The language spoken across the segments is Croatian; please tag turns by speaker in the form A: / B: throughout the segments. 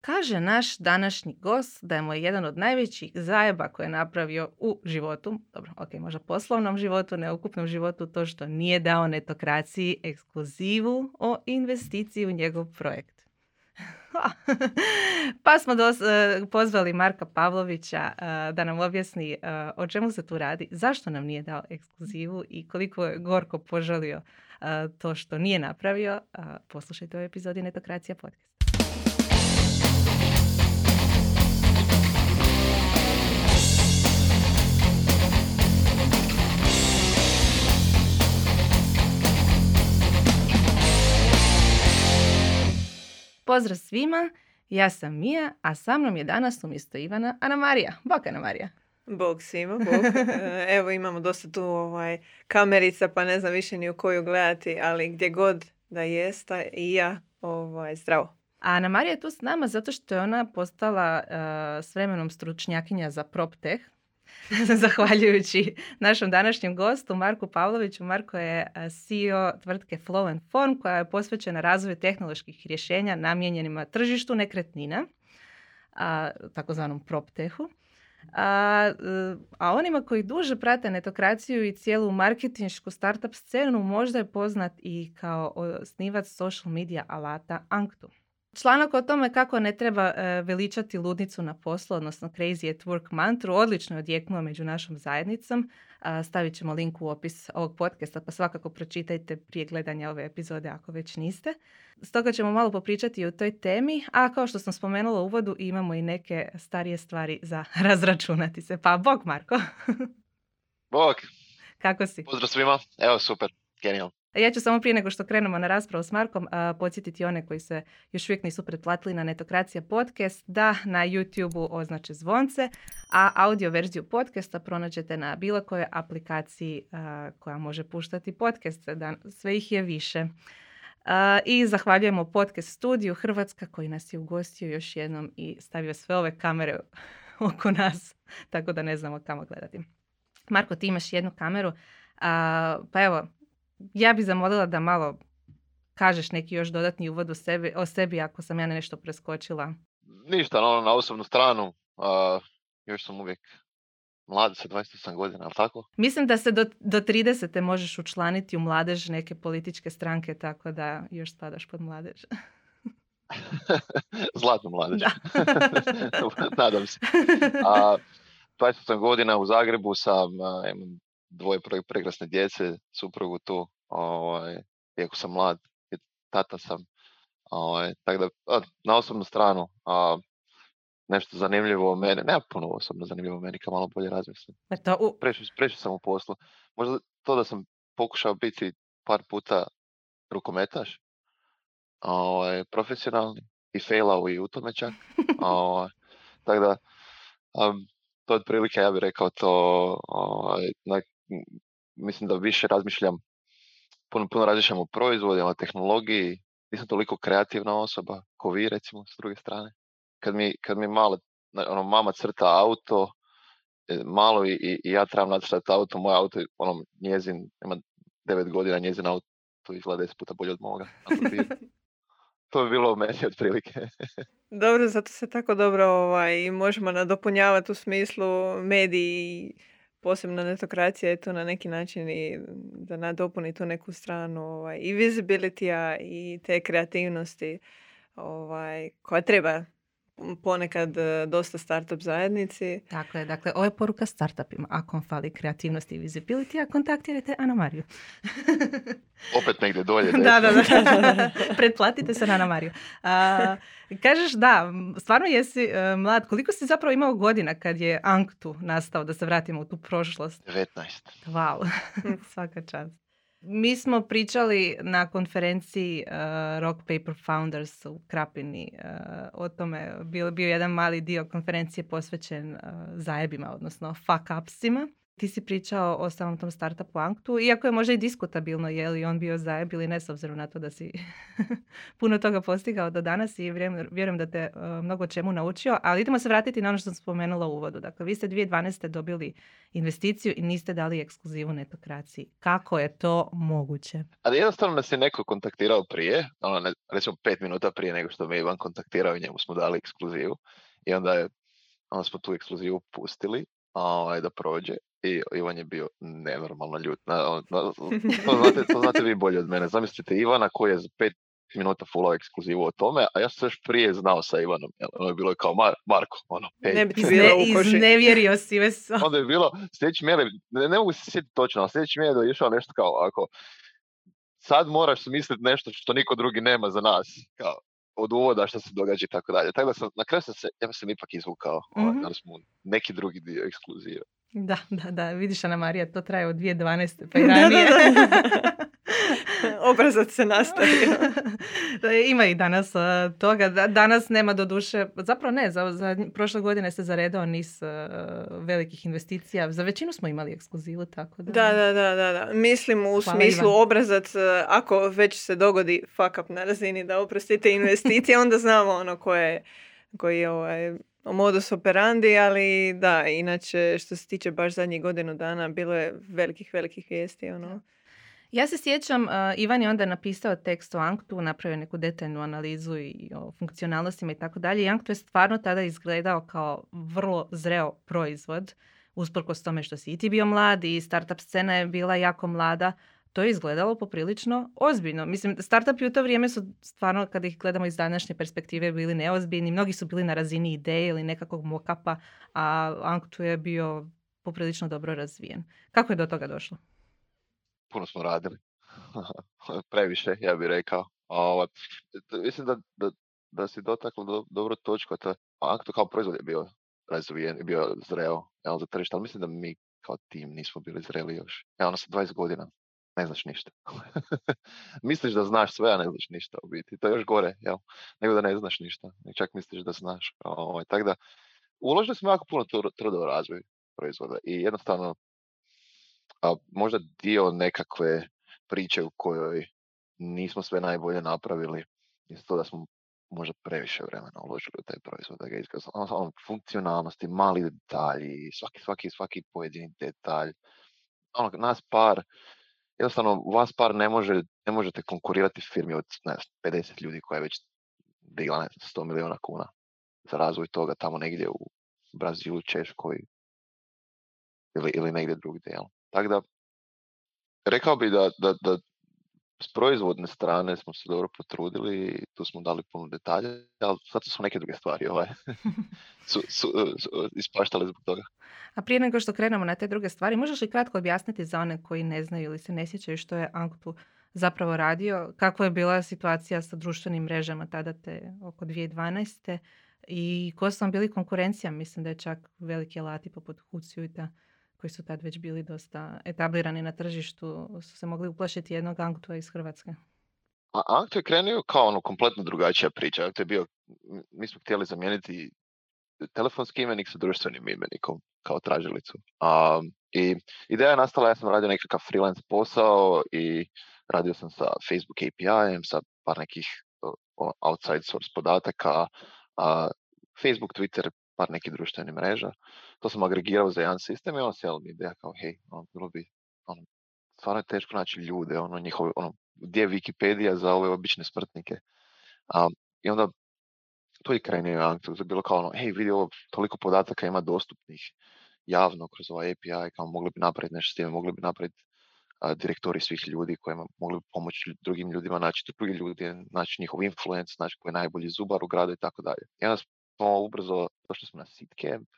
A: Kaže naš današnji gost da je mu jedan od najvećih zajeba koje je napravio u životu, dobro, ok, možda poslovnom životu, ne ukupnom životu, to što nije dao netokraciji ekskluzivu o investiciji u njegov projekt. pa smo dos, e, pozvali Marka Pavlovića e, da nam objasni e, o čemu se tu radi, zašto nam nije dao ekskluzivu i koliko je gorko požalio to što nije napravio. Poslušajte u epizodi Netokracija podcast. Pozdrav svima, ja sam Mija, a sa mnom je danas umjesto Ivana Ana Marija. Bok Ana Marija.
B: Bog svima, bog. E, evo imamo dosta tu ovaj, kamerica pa ne znam više ni u koju gledati, ali gdje god da jest i ja ovaj, zdravo.
A: A Ana Marija je tu s nama zato što je ona postala uh, s vremenom stručnjakinja za PropTech, zahvaljujući našem današnjem gostu Marku Pavloviću. Marko je CEO tvrtke Flow and Form koja je posvećena razvoju tehnoloških rješenja namijenjenima tržištu nekretnina, a, takozvanom PropTehu. A, a onima koji duže prate netokraciju i cijelu marketinšku startup scenu možda je poznat i kao osnivac social media alata Anktu. Članak o tome kako ne treba e, veličati ludnicu na poslu, odnosno Crazy at Work mantru, odlično je odjeknuo među našom zajednicom. Stavit ćemo link u opis ovog podcasta, pa svakako pročitajte prije gledanja ove epizode ako već niste. Stoga ćemo malo popričati o toj temi, a kao što sam spomenula u uvodu imamo i neke starije stvari za razračunati se. Pa bok Marko!
C: bok!
A: Kako si?
C: Pozdrav svima, evo super, genijalno.
A: Ja ću samo prije nego što krenemo na raspravu s Markom podsjetiti one koji se još uvijek nisu pretplatili na Netokracija podcast da na YouTube-u označe zvonce, a audio verziju podcasta pronađete na bilo kojoj aplikaciji koja može puštati podcaste. Da, sve ih je više. I zahvaljujemo podcast studiju Hrvatska koji nas je ugostio još jednom i stavio sve ove kamere oko nas, tako da ne znamo kamo gledati. Marko, ti imaš jednu kameru, pa evo, ja bih zamolila da malo kažeš neki još dodatni uvod o sebi, o sebi ako sam ja nešto preskočila.
C: Ništa, ono, na osobnu stranu, uh, još sam uvijek mlad, sa 28 godina, ali tako?
A: Mislim da se do, do 30. možeš učlaniti u mladež neke političke stranke, tako da još spadaš pod mladež.
C: Zlatno mladež. Nadam se. A, 28 godina u Zagrebu sam, imam dvoje prekrasne djece, suprugu tu, ovaj, iako sam mlad, tata sam. Ovaj, tako da, na osobnu stranu, a, nešto zanimljivo o mene, nema puno osobno zanimljivo o meni, kao malo bolje razmislim.
A: U...
C: Prešao sam u poslu. Možda to da sam pokušao biti par puta rukometaš, ovaj, profesionalni, i failao i u tome čak. ovaj, tako da, um, to je otprilike, ja bih rekao to, ovaj, na, mislim da više razmišljam, puno, puno razmišljam o proizvodima, tehnologiji, nisam toliko kreativna osoba, ko vi recimo s druge strane. Kad mi, kad mi malo, ono, mama crta auto, e, malo i, i ja trebam nacrtati auto, moj auto, ono, njezin, ima devet godina, njezin auto izgleda deset puta bolje od moga. to bi bilo meni otprilike.
B: dobro, zato se tako dobro ovaj, možemo nadopunjavati u smislu mediji posebno netokracija je tu na neki način i da nadopuni tu neku stranu ovaj, i visibility i te kreativnosti ovaj, koja treba ponekad e, dosta startup zajednici.
A: Dakle, dakle, ovo je poruka startupima. Ako vam fali kreativnosti i visibility, a kontaktirajte Ana Mariju.
C: Opet negdje dolje.
A: da, da, da. Pretplatite se na Ana Mariju. kažeš da, stvarno jesi uh, mlad. Koliko si zapravo imao godina kad je Anktu nastao, da se vratimo u tu prošlost?
C: 19.
A: Wow, svaka čast. Mi smo pričali na konferenciji uh, Rock Paper Founders u Krapini uh, o tome. Bio, bio jedan mali dio konferencije posvećen uh, zajebima, odnosno fuck upsima. Ti si pričao o samom tom startupu Anktu, iako je možda i diskutabilno je li on bio zajeb ili ne, s obzirom na to da si puno toga postigao do danas i vjerujem da te uh, mnogo čemu naučio, ali idemo se vratiti na ono što sam spomenula u uvodu. Dakle, vi ste 2012. dobili investiciju i niste dali ekskluzivu netokraciji. Kako je to moguće?
C: Ali jednostavno nas je neko kontaktirao prije, ono, ne, recimo pet minuta prije nego što me Ivan kontaktirao i njemu smo dali ekskluzivu i onda je onda smo tu ekskluzivu pustili ovaj, da prođe i Ivan je bio nenormalno ljut. to, znate, to znate vi bolje od mene. Zamislite Ivana koji je za pet minuta fullao ekskluzivu o tome, a ja sam još prije znao sa Ivanom. Ono je bilo kao Mar- Marko, ono,
B: hej. Ne bi ti
A: Iznevjerio si već
C: Onda je bilo, sljedeći mail, ne, ne mogu se sjetiti točno, ali sljedeći mail je išao nešto kao, ako sad moraš smisliti nešto što niko drugi nema za nas. Kao, od uvoda što se događa i tako dalje. Tako da sam, na kraju sam se, ja sam ipak izvukao, mm-hmm. da smo neki drugi dio ekskluzive.
A: Da, da, da, vidiš Ana Marija, to traje od 2012. pa i ranije.
B: Obrazac se nastavio.
A: Ima i danas uh, toga. Danas nema do duše, zapravo ne, za, za prošle godine se zaredao niz uh, velikih investicija. Za većinu smo imali ekskluzivu, tako da...
B: Da, da, da, da. da. Mislim u smislu obrazac, uh, ako već se dogodi fuck up na razini da oprostite investicije, onda znamo ono koje koji je ovaj, modus operandi, ali da, inače što se tiče baš zadnjih godinu dana bilo je velikih, velikih vijesti. Ono.
A: Ja se sjećam, uh, Ivan je onda napisao tekst o Anktu, napravio neku detaljnu analizu i o funkcionalnostima i tako dalje. Anktu je stvarno tada izgledao kao vrlo zreo proizvod, usprkos tome što si i ti bio mlad i startup scena je bila jako mlada to je izgledalo poprilično ozbiljno. Mislim, startupi u to vrijeme su stvarno, kada ih gledamo iz današnje perspektive, bili neozbiljni. Mnogi su bili na razini ideje ili nekakvog mokapa, a Anktu je bio poprilično dobro razvijen. Kako je do toga došlo?
C: Puno smo radili. Previše, ja bih rekao. Ovo, mislim da, da, da si dotakla do, dobro točku. To, Anktu kao proizvod je bio razvijen, je bio zreo jel, za tržište, ali mislim da mi kao tim nismo bili zreli još. Ja, ono sa 20 godina ne znaš ništa. misliš da znaš sve, a ne znaš ništa u biti. To je još gore, jel? nego da ne znaš ništa. I čak misliš da znaš. Ovaj, tako da, uložili smo jako puno truda u razvoj proizvoda i jednostavno a, možda dio nekakve priče u kojoj nismo sve najbolje napravili je to da smo možda previše vremena uložili u taj proizvod, da ga ono, ono, funkcionalnosti, mali detalji, svaki, svaki, svaki pojedini detalj. Ono, nas par jednostavno vas par ne, može, ne možete konkurirati firmi od ne, 50 ljudi koja je već digla ne, 100 milijuna kuna za razvoj toga tamo negdje u Brazilu, Češkoj ili, ili negdje drugdje. Tako da, rekao bi da, da, da s proizvodne strane smo se dobro potrudili i tu smo dali puno detalja, ali sad su neke druge stvari ovaj, su, su, su, ispaštale zbog toga.
A: A prije nego što krenemo na te druge stvari, možeš li kratko objasniti za one koji ne znaju ili se ne sjećaju što je Anktu zapravo radio, kakva je bila situacija sa društvenim mrežama tada te oko 2012. i ko su vam bili konkurencija, mislim da je čak veliki alati poput Hootsuite koji su tad već bili dosta etablirani na tržištu, su se mogli uplašiti jednog Anktua iz Hrvatske.
C: A Anktu je krenio kao ono kompletno drugačija priča. Anktu je bio, mi smo htjeli zamijeniti telefonski imenik sa društvenim imenikom kao tražilicu. Um, I ideja je nastala, ja sam radio nekakav freelance posao i radio sam sa Facebook API-em, sa par nekih outside source podataka, uh, Facebook, Twitter, par nekih društvenih mreža. To sam agregirao za jedan sistem i on sjela mi ideja kao, hej, ono, bilo bi, ono, stvarno je teško naći ljude, ono, njihove, ono, gdje je Wikipedia za ove obične smrtnike. Um, I onda to je krenio Anktu, to je bilo kao ono, hej, vidi ovo, toliko podataka ima dostupnih javno kroz ovaj API, kao mogli bi napraviti nešto s time, mogli bi napraviti direktori svih ljudi kojima mogli bi pomoći drugim ljudima, naći drugi ljudi, naći njihov influence, naći koji je najbolji zubar u gradu i tako dalje. I onda smo ubrzo došli smo na Seedcamp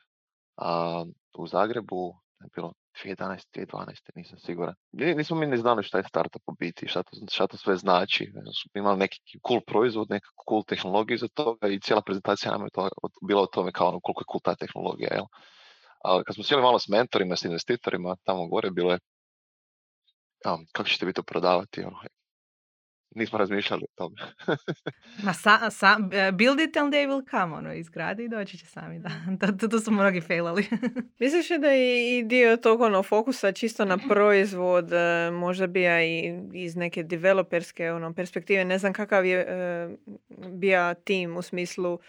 C: uh, u Zagrebu, je bilo 2011, 2012, nisam siguran. Nismo mi ni znali šta je startup u biti, šta to, šta to sve znači. Imali neki cool proizvod, neku cool tehnologiju za toga i cijela prezentacija nam je to, bila o tome kao ono koliko je cool ta tehnologija. Jel? Ali kad smo sjeli malo s mentorima, s investitorima, tamo gore bilo je um, kako ćete vi to prodavati? Ono, nismo razmišljali o tome.
A: Ma sa, sa, e, build it and they will come, ono, izgradi i doći će sami, da. To, to, to su mnogi failali.
B: Misliš li da je i dio tog ono, fokusa čisto na proizvod e, možda bija i iz neke developerske ono, perspektive? Ne znam kakav je e, bija tim u smislu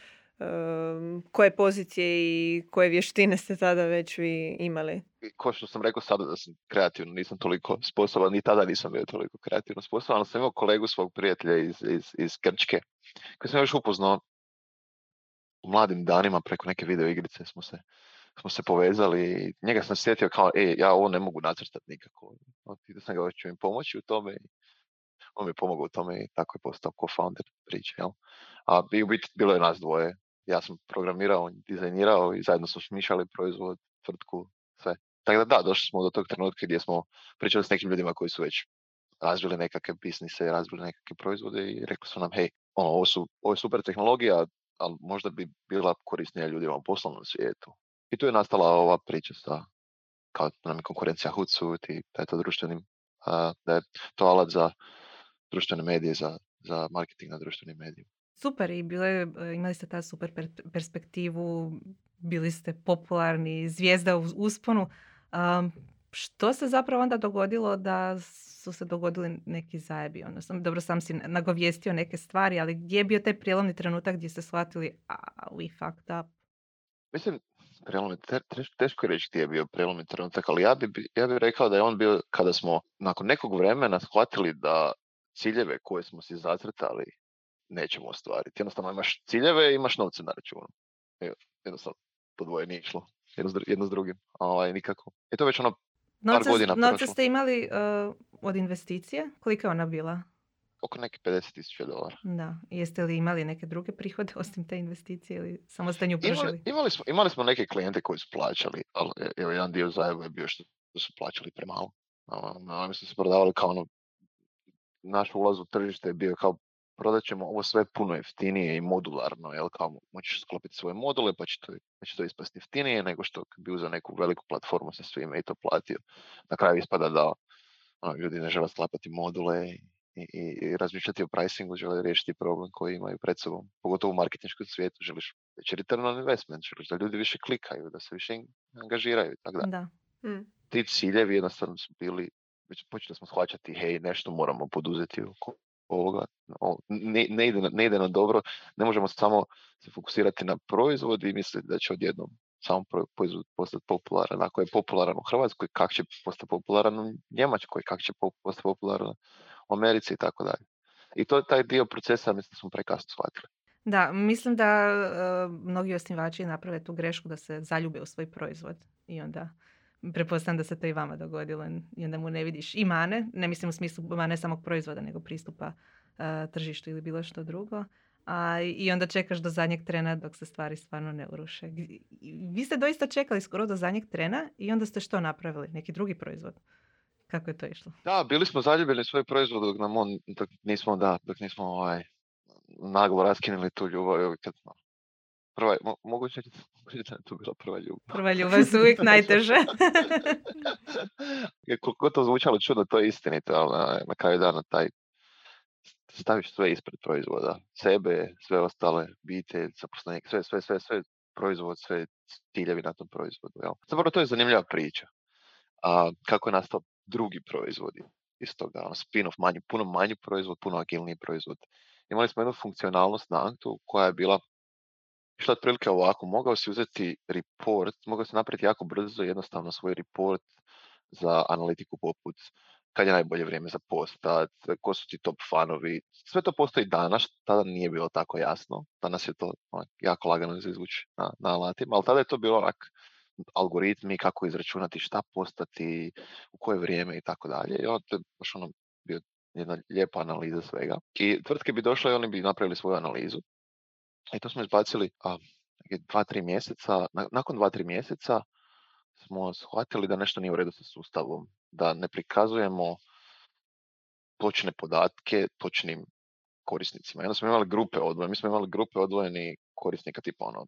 B: koje pozicije i koje vještine ste tada već vi imali?
C: Ko što sam rekao sada da sam kreativno, nisam toliko sposoban, ni tada nisam bio toliko kreativno sposoban, ali sam imao kolegu svog prijatelja iz, iz, iz Grčke, koji sam još upoznao u mladim danima preko neke video igrice smo se, smo se povezali njega sam sjetio kao, e, ja ovo ne mogu nacrtati nikako. Da sam ga hoću im pomoći u tome on mi je pomogao u tome i tako je postao co-founder priče, jel? A i u biti bilo je nas dvoje ja sam programirao, dizajnirao i zajedno smo smišljali proizvod, tvrtku, sve. Tako da da, došli smo do tog trenutka gdje smo pričali s nekim ljudima koji su već razvili nekakve biznise, razvili nekakve proizvode i rekli su nam, hej, ono, ovo, su, ovo je super tehnologija, ali možda bi bila korisnija ljudima u poslovnom svijetu. I tu je nastala ova priča sa, kao nam je konkurencija Hootsuite i da to društvenim, da je to alat za društvene medije, za, za marketing na društvenim medijima.
A: Super i bile, e, imali ste ta super perspektivu, bili ste popularni, zvijezda u usponu. Što se zapravo onda dogodilo da su se dogodili neki zajebi? Ono, sam, dobro, sam si nagovijestio neke stvari, ali gdje je bio taj prijelomni trenutak gdje ste shvatili, a, we fucked up?
C: Mislim, prelomni, teško je reći gdje je bio prelomni trenutak, ali ja bi, ja bi rekao da je on bio kada smo nakon nekog vremena shvatili da ciljeve koje smo si zacrtali nećemo ostvariti. Jednostavno imaš ciljeve i imaš novce na računu. Jednostavno, to dvoje nije išlo. Jedno s, drugim. Ovaj, nikako. I to već ono par novce, godina
A: Novce ste imali uh, od investicije? Koliko je ona bila?
C: Oko neke 50.000 dolara.
A: Da. Jeste li imali neke druge prihode osim te investicije ili samo ste nju Imali,
C: imali, smo, imali smo neke klijente koji su plaćali, ali evo jedan dio zajeba je bio što su plaćali premalo. Ono, mi smo se prodavali kao ono, naš ulaz u tržište je bio kao prodat ćemo ovo sve puno jeftinije i modularno, jel, kao moćeš sklopiti svoje module pa će to, će to ispasti jeftinije nego što bi uzeo neku veliku platformu sa svime i to platio. Na kraju ispada da ono, ljudi ne žele sklapati module i, i, i razmišljati o pricingu, žele riješiti problem koji imaju pred sobom. Pogotovo u marketinškom svijetu želiš veći return on investment, želiš da ljudi više klikaju, da se više angažiraju. Tako da.
A: da. Mm.
C: Ti ciljevi jednostavno su bili, već počeli smo shvaćati, hej, nešto moramo poduzeti ovoga, ne, ne, ide, ne ide na dobro, ne možemo samo se fokusirati na proizvod i misliti da će odjednom samo proizvod postati popularan. Ako je popularan u Hrvatskoj, kak će postati popularan u Njemačkoj, kak će postati popularan u Americi i tako dalje. I to je taj dio procesa, mislim da smo prekasno shvatili.
A: Da, mislim da uh, mnogi osnivači naprave tu grešku da se zaljube u svoj proizvod i onda Prepostavljam da se to i vama dogodilo i onda mu ne vidiš i mane, ne mislim u smislu mane samog proizvoda, nego pristupa uh, tržištu ili bilo što drugo. A, I onda čekaš do zadnjeg trena dok se stvari stvarno ne uruše. Vi ste doista čekali skoro do zadnjeg trena i onda ste što napravili? Neki drugi proizvod? Kako je to išlo?
C: Da, bili smo zaljubljeni svoj proizvod dok nam on, dok nismo, da, dok nismo ovaj, naglo raskinuli tu ljubav. Kad, prva, mo, moguće da je to bila prva ljubav.
A: Prva ljubav su uvijek najteže.
C: Koliko to zvučalo čudno, to je istinito, ali na, na kraju dana taj staviš sve ispred proizvoda. Sebe, sve ostale, bite, zaposlenike, sve, sve, sve, sve proizvod, sve ciljevi na tom proizvodu. Jel? Zapravo to je zanimljiva priča. A, kako je nastao drugi proizvodi iz toga, ono, spin-off, manji, puno manji proizvod, puno agilniji proizvod. Imali smo jednu funkcionalnost na Anktu koja je bila išla otprilike ovako, mogao si uzeti report, mogao si napraviti jako brzo jednostavno svoj report za analitiku poput kad je najbolje vrijeme za postat, ko su ti top fanovi, sve to postoji danas, tada nije bilo tako jasno, danas je to jako lagano za na, na alatima, ali tada je to bilo onak algoritmi, kako izračunati šta postati, u koje vrijeme i tako dalje. I onda je baš ono bio jedna lijepa analiza svega. I tvrtke bi došle i oni bi napravili svoju analizu i to smo izbacili a, dva, tri mjeseca. nakon dva, tri mjeseca smo shvatili da nešto nije u redu sa sustavom, da ne prikazujemo točne podatke točnim korisnicima. I onda smo imali grupe odvojene, mi smo imali grupe odvojeni korisnika tipa ono,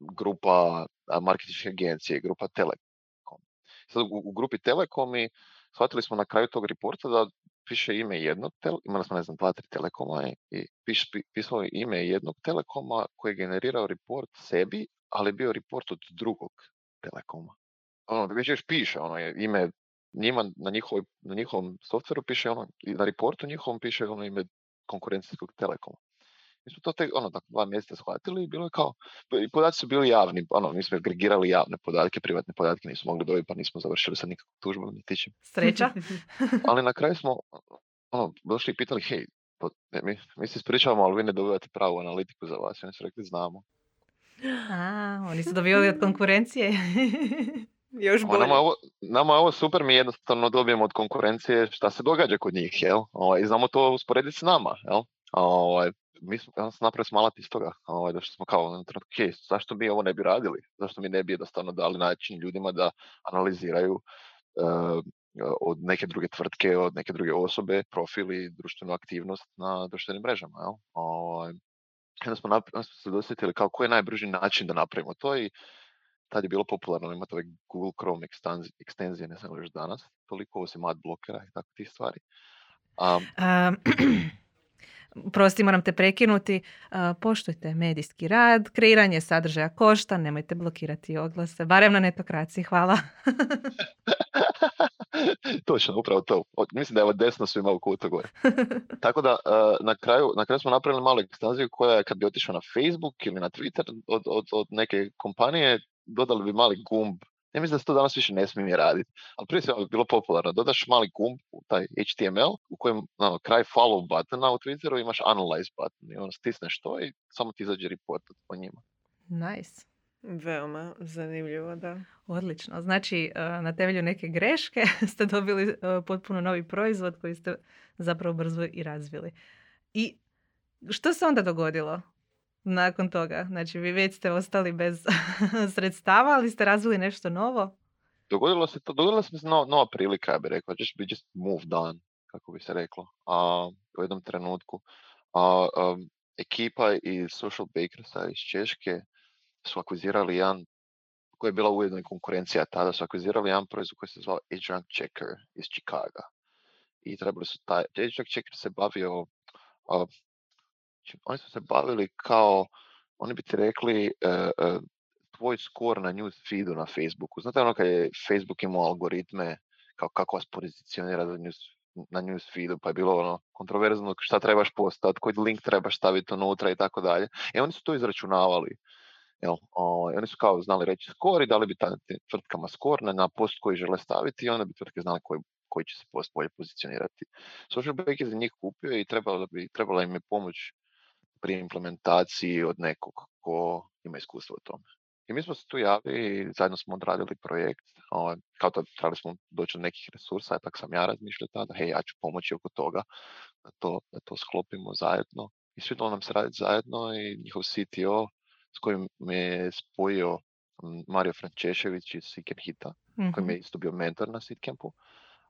C: grupa marketinške agencije, grupa Telekom. Sad u, u grupi Telekom i shvatili smo na kraju tog reporta da piše ime jednog, tel- imali smo ne znam dva, tri telekoma i, piš, pi- pisalo je ime jednog telekoma koji je generirao report sebi, ali je bio report od drugog telekoma. Ono, već još piše, ono ime njima na, njihovoj, na njihovom softveru piše ono, na reportu njihovom piše ono ime konkurencijskog telekoma. Mi smo to tek ono, tako dva mjeseca shvatili i bilo je kao, i podaci su bili javni, ono, mi smo agregirali javne podatke, privatne podatke nismo mogli dobiti, pa nismo završili sa nikakvom tužbom niti čim.
A: Sreća.
C: Ali na kraju smo ono, došli i pitali, hej, ne, mi, mi se ispričavamo, ali vi ne dobivate pravu analitiku za vas. I oni su rekli, znamo.
A: A, oni su dobivali od konkurencije.
B: Još bolje.
C: nama, je ovo, nama je ovo super, mi jednostavno dobijemo od konkurencije šta se događa kod njih, jel? Ovaj, I znamo to usporediti s nama, jel? Ovaj, mi smo, ja sam napravio smo alat iz toga, ovaj, da što smo kao, na trenutku, "Ok, zašto mi ovo ne bi radili? Zašto mi ne bi jednostavno dali način ljudima da analiziraju eh, od neke druge tvrtke, od neke druge osobe, profil i društvenu aktivnost na društvenim mrežama, jel? Ovaj, onda smo, napra- onda smo se dosjetili kao koji je najbrži način da napravimo to i tad je bilo popularno imati ove Google Chrome ekstenzije, ne znam još danas, toliko osim ad blokera i tako tih stvari. Um,
A: A, Prosti, moram te prekinuti. A, Poštujte medijski rad, kreiranje sadržaja košta, nemojte blokirati oglase, barem na netokraciji, hvala.
C: Točno, upravo to. Mislim da je ovo desno svima u kutu gore. Tako da, uh, na, kraju, na kraju smo napravili malu ekstenziju koja je kad bi otišao na Facebook ili na Twitter od, od, od neke kompanije, dodali bi mali gumb. Ne mislim da se to danas više ne smije raditi, ali prije svega bi bilo popularno. Dodaš mali gumb u taj HTML u kojem ono, kraj follow buttona u Twitteru imaš analyze button i ono stisneš to i samo ti izađe report o njima.
A: Nice.
B: Veoma zanimljivo, da.
A: Odlično. Znači, a, na temelju neke greške ste dobili a, potpuno novi proizvod koji ste zapravo brzo i razvili. I što se onda dogodilo nakon toga? Znači, vi već ste ostali bez sredstava, ali ste razvili nešto novo?
C: dogodilo se to, dogodila se no- nova prilika, ja bih rekao, just, we just moved on, kako bi se reklo, a, u jednom trenutku. A, um, ekipa iz Social Bakersa iz Češke su akvizirali jedan, koji je bila ujedno i konkurencija tada, su akvizirali jedan proizvod koji se zvao Adjunct Checker iz Chicaga. I trebali su taj, Adjunct Checker se bavio, oni su se bavili kao, oni bi ti rekli, e, e, tvoj skor na news feedu na Facebooku. Znate ono kad je Facebook imao algoritme kao kako vas pozicionira za news, na news feedu, pa je bilo ono kontroverzno šta trebaš postati, koji link trebaš staviti unutra i tako dalje. I oni su to izračunavali. Jel, o, i oni su kao znali reći skor i dali bi tvrtkama skor na, post koji žele staviti i onda bi tvrtke znali koji, koji će se post bolje pozicionirati. Social Baker je za njih kupio i trebalo bi, trebala im je pomoć pri implementaciji od nekog ko ima iskustva u tome. I mi smo se tu javili i zajedno smo odradili projekt. ovaj, Kao to trebali smo doći do nekih resursa, i tako sam ja razmišljao tada, hej, ja ću pomoći oko toga, da to, da to sklopimo zajedno. I svidjelo nam se raditi zajedno i njihov CTO s kojim me je spojio Mario Frančešević iz Seek and Hita, koji mi je isto bio mentor na Seedcampu.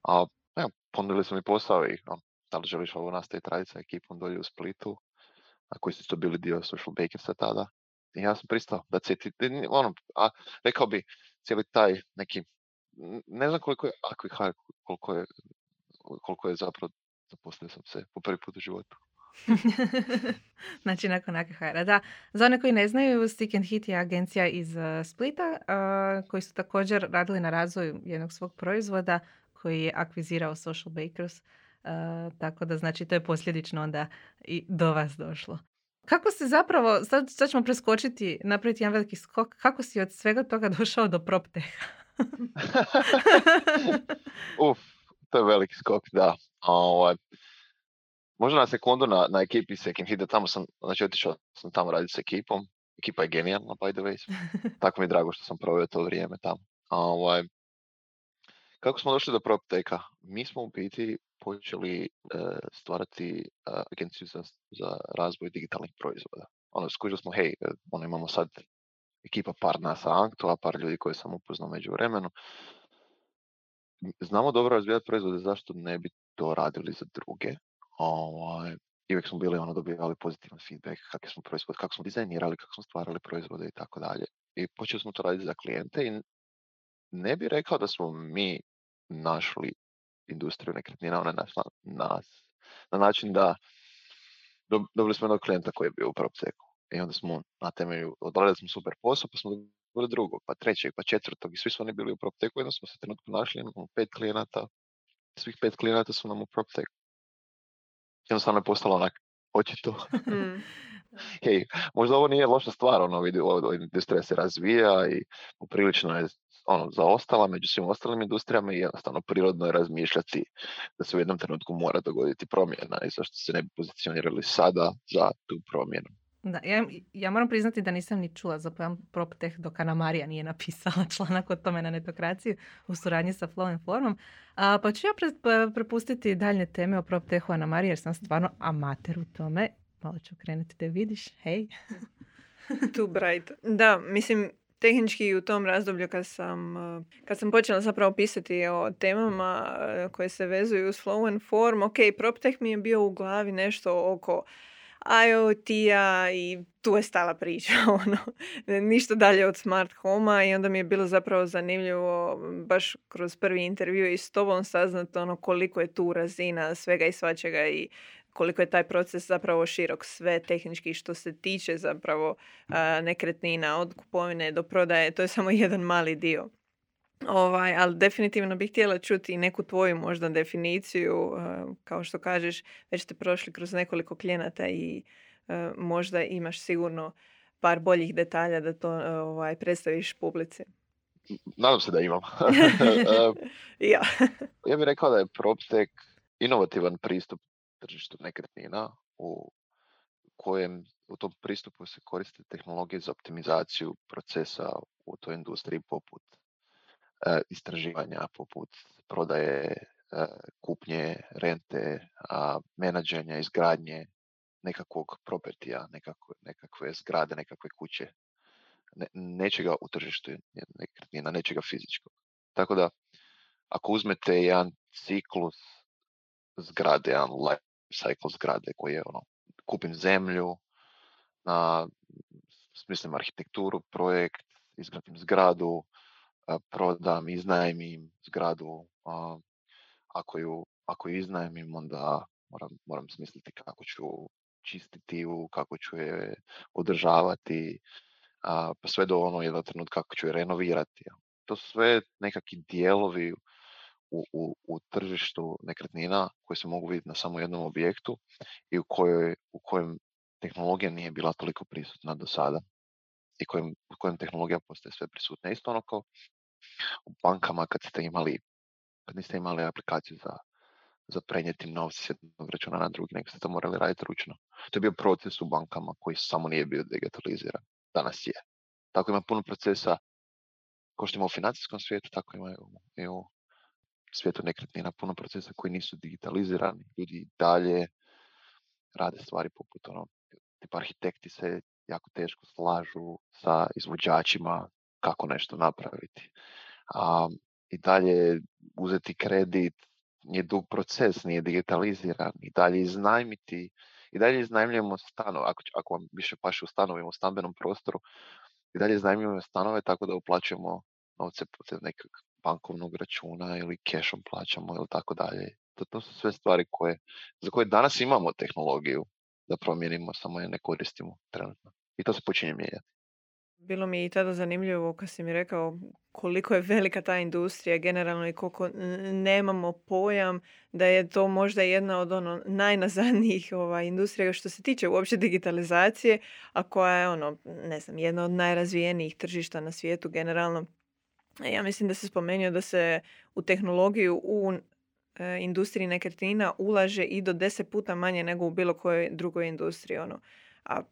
C: A evo, ponudili su mi posao i ono, da li želiš ovo nastaviti raditi sa ekipom dolje u Splitu, a koji su isto bili dio Social Bakersa tada. I ja sam pristao da se ti, ni- ono, a rekao bi cijeli taj neki, ne znam koliko je Acquihire, koliko je, koliko je zapravo zaposlio sam se po prvi put u životu.
A: znači, nakon AKHR-a. Da, za one koji ne znaju, Stick and Hit je agencija iz uh, Splita uh, koji su također radili na razvoju jednog svog proizvoda koji je akvizirao Social Bakers. Tako da, znači, to je posljedično onda i do vas došlo. Kako se zapravo, sad, sad ćemo preskočiti, napraviti jedan veliki skok, kako si od svega toga došao do PropTeha?
C: Uf, to je veliki skok, da. Ovaj, možda na sekundu na, na ekipi Second Hit, tamo sam, znači otišao sam tamo raditi s ekipom. Ekipa je genijalna, by the way. Tako mi je drago što sam proveo to vrijeme tamo. Ovaj, kako smo došli do PropTeka? Mi smo u biti počeli e, stvarati e, agenciju za, za razvoj digitalnih proizvoda. Ono, skužili smo, hej, e, ono, imamo sad ekipa par nas a par ljudi koje sam upoznao među vremenu. Znamo dobro razvijati proizvode, zašto ne bi to radili za druge? Ovaj, i uvijek smo bili ono dobivali pozitivan feedback kakve smo proizvod, kako smo dizajnirali, kako smo stvarali proizvode i tako dalje. I počeli smo to raditi za klijente i ne bi rekao da smo mi našli industriju nekretnina, ona našla nas na način da dobili smo jednog klijenta koji je bio u PropTechu. I onda smo na temelju, odradili smo super posao, pa smo dobili drugog, pa trećeg, pa četvrtog i svi su oni bili u PropTechu. I onda smo se trenutku našli, imamo pet klijenata, svih pet klijenata su nam u PropTechu. Jednostavno je postalo onak očito. Hej, možda ovo nije loša stvar, ono, vidi, ovo, industrija se razvija i poprilično je ono, zaostala među svim ostalim industrijama i jednostavno prirodno je razmišljati da se u jednom trenutku mora dogoditi promjena i zašto se ne bi pozicionirali sada za tu promjenu.
A: Da, ja, ja moram priznati da nisam ni čula za pojam PropTech dok Ana Marija nije napisala članak o tome na netokraciji u suradnji sa Flow and Formom. A, pa ću ja prepustiti daljne teme o PropTechu Ana Marija jer sam stvarno amater u tome. Malo ću krenuti da vidiš. Hej.
B: Too bright. Da, mislim, tehnički u tom razdoblju kad sam, kad sam počela zapravo pisati o temama koje se vezuju uz flow and form, ok, PropTech mi je bio u glavi nešto oko IoT-a i tu je stala priča, ono, ništa dalje od smart homa i onda mi je bilo zapravo zanimljivo baš kroz prvi intervju i s tobom saznati ono koliko je tu razina svega i svačega i koliko je taj proces zapravo širok, sve tehnički što se tiče zapravo nekretnina od kupovine do prodaje, to je samo jedan mali dio. Ovaj, ali definitivno bih htjela čuti neku tvoju možda definiciju, kao što kažeš, već ste prošli kroz nekoliko klijenata i možda imaš sigurno par boljih detalja da to ovaj, predstaviš publici.
C: Nadam se da imam.
B: ja.
C: ja bih rekao da je PropTech inovativan pristup tržištu nekretnina u kojem u tom pristupu se koriste tehnologije za optimizaciju procesa u toj industriji poput e, istraživanja, poput prodaje, e, kupnje, rente, a, menadženja, izgradnje nekakvog propertija, nekakve, nekakve zgrade, nekakve kuće, ne, nečega u tržištu nekretnina, nečega fizičkog. Tako da, ako uzmete jedan ciklus zgrade, jedan life cycle zgrade koji je ono, kupim zemlju, na, smislim arhitekturu, projekt, izgradim zgradu, prodam, iznajmim zgradu, ako ju, ako ju iznajmim onda moram, moram smisliti kako ću čistiti ju, kako ću je održavati, pa sve do ono jednog trenutka kako ću je renovirati. To su sve nekakvi dijelovi u, u, u tržištu nekretnina koje se mogu vidjeti na samo jednom objektu i u, kojoj, u kojem tehnologija nije bila toliko prisutna do sada i kojim, u kojem tehnologija postaje sve prisutna. Isto ono kao u bankama kad ste imali, kad niste imali aplikaciju za, za prenijeti novce s jednog računa na drugi, nego ste to morali raditi ručno. To je bio proces u bankama koji samo nije bio digitaliziran. Danas je. Tako ima puno procesa, kao što ima u financijskom svijetu, tako ima i u svijetu nekretnina puno procesa koji nisu digitalizirani. Ljudi dalje rade stvari poput ono, tipa arhitekti se jako teško slažu sa izvođačima kako nešto napraviti. A, I dalje uzeti kredit nije dug proces, nije digitaliziran. I dalje iznajmiti, i dalje iznajmljujemo stanove, ako, ako vam više paše u stanovima, u stambenom prostoru, i dalje iznajmljujemo stanove tako da uplaćujemo novce putem nekog bankovnog računa ili cashom plaćamo ili tako dalje. To, to su sve stvari koje, za koje danas imamo tehnologiju da promijenimo, samo je ne koristimo trenutno. I to se počinje mijenjati.
B: Bilo mi i tada zanimljivo kad si mi rekao koliko je velika ta industrija generalno i koliko nemamo pojam da je to možda jedna od ono najnazadnijih ovaj, industrija što se tiče uopće digitalizacije, a koja je ono, ne znam, jedna od najrazvijenijih tržišta na svijetu generalno ja mislim da se spomenuo da se u tehnologiju u e, industriji nekretnina ulaže i do deset puta manje nego u bilo kojoj drugoj industriji. Ono. A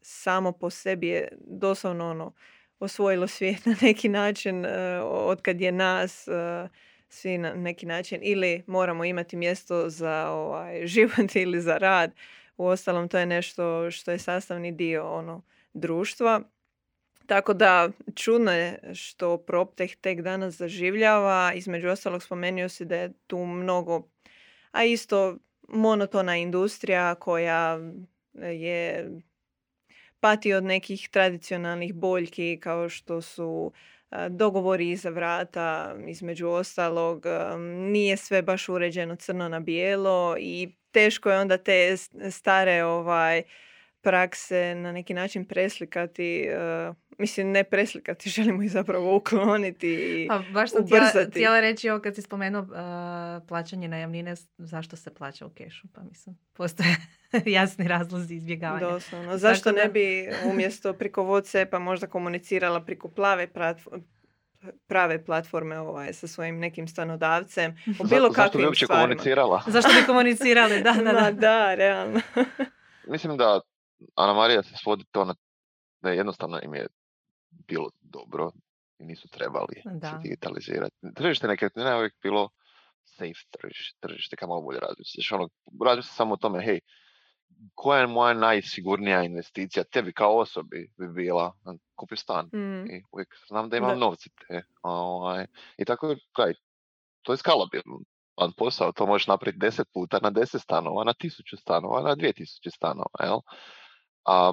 B: samo po sebi je doslovno ono, osvojilo svijet na neki način e, od kad je nas e, svi na neki način ili moramo imati mjesto za ovaj, život ili za rad. Uostalom to je nešto što je sastavni dio ono društva tako da čudno je što PropTech tek danas zaživljava. Između ostalog spomenuo si da je tu mnogo, a isto monotona industrija koja je pati od nekih tradicionalnih boljki kao što su dogovori iza vrata, između ostalog, nije sve baš uređeno crno na bijelo i teško je onda te stare ovaj prakse na neki način preslikati, uh, mislim ne preslikati, želimo ih zapravo ukloniti i
A: pa, baš sam ubrzati. Htjela, reći ovo kad si spomenuo uh, plaćanje najamnine, zašto se plaća u kešu, pa mislim, postoje jasni razlozi izbjegavanja.
B: Doslovno, zašto ne bi umjesto priko Whatsappa možda komunicirala priko plave prave platforme ovaj, sa svojim nekim stanodavcem.
C: U bilo Za, zašto bi uopće komunicirala?
A: Zašto bi komunicirali, da, da, da.
B: da, realno.
C: Mislim da Ana Marija se svodi to na da jednostavno im je bilo dobro i nisu trebali da. se digitalizirati. Tržište nekretnina je uvijek bilo safe tržište, tržište kao malo bolje se. Ono, se samo o tome, hej, koja je moja najsigurnija investicija tebi kao osobi bi bila kupi stan mm. i uvijek znam da imam novci te ovaj, i tako kaj, to je skalabilno posao, to možeš napraviti deset puta na deset stanova, na tisuću stanova, na dvije tisuće stanova, jel? A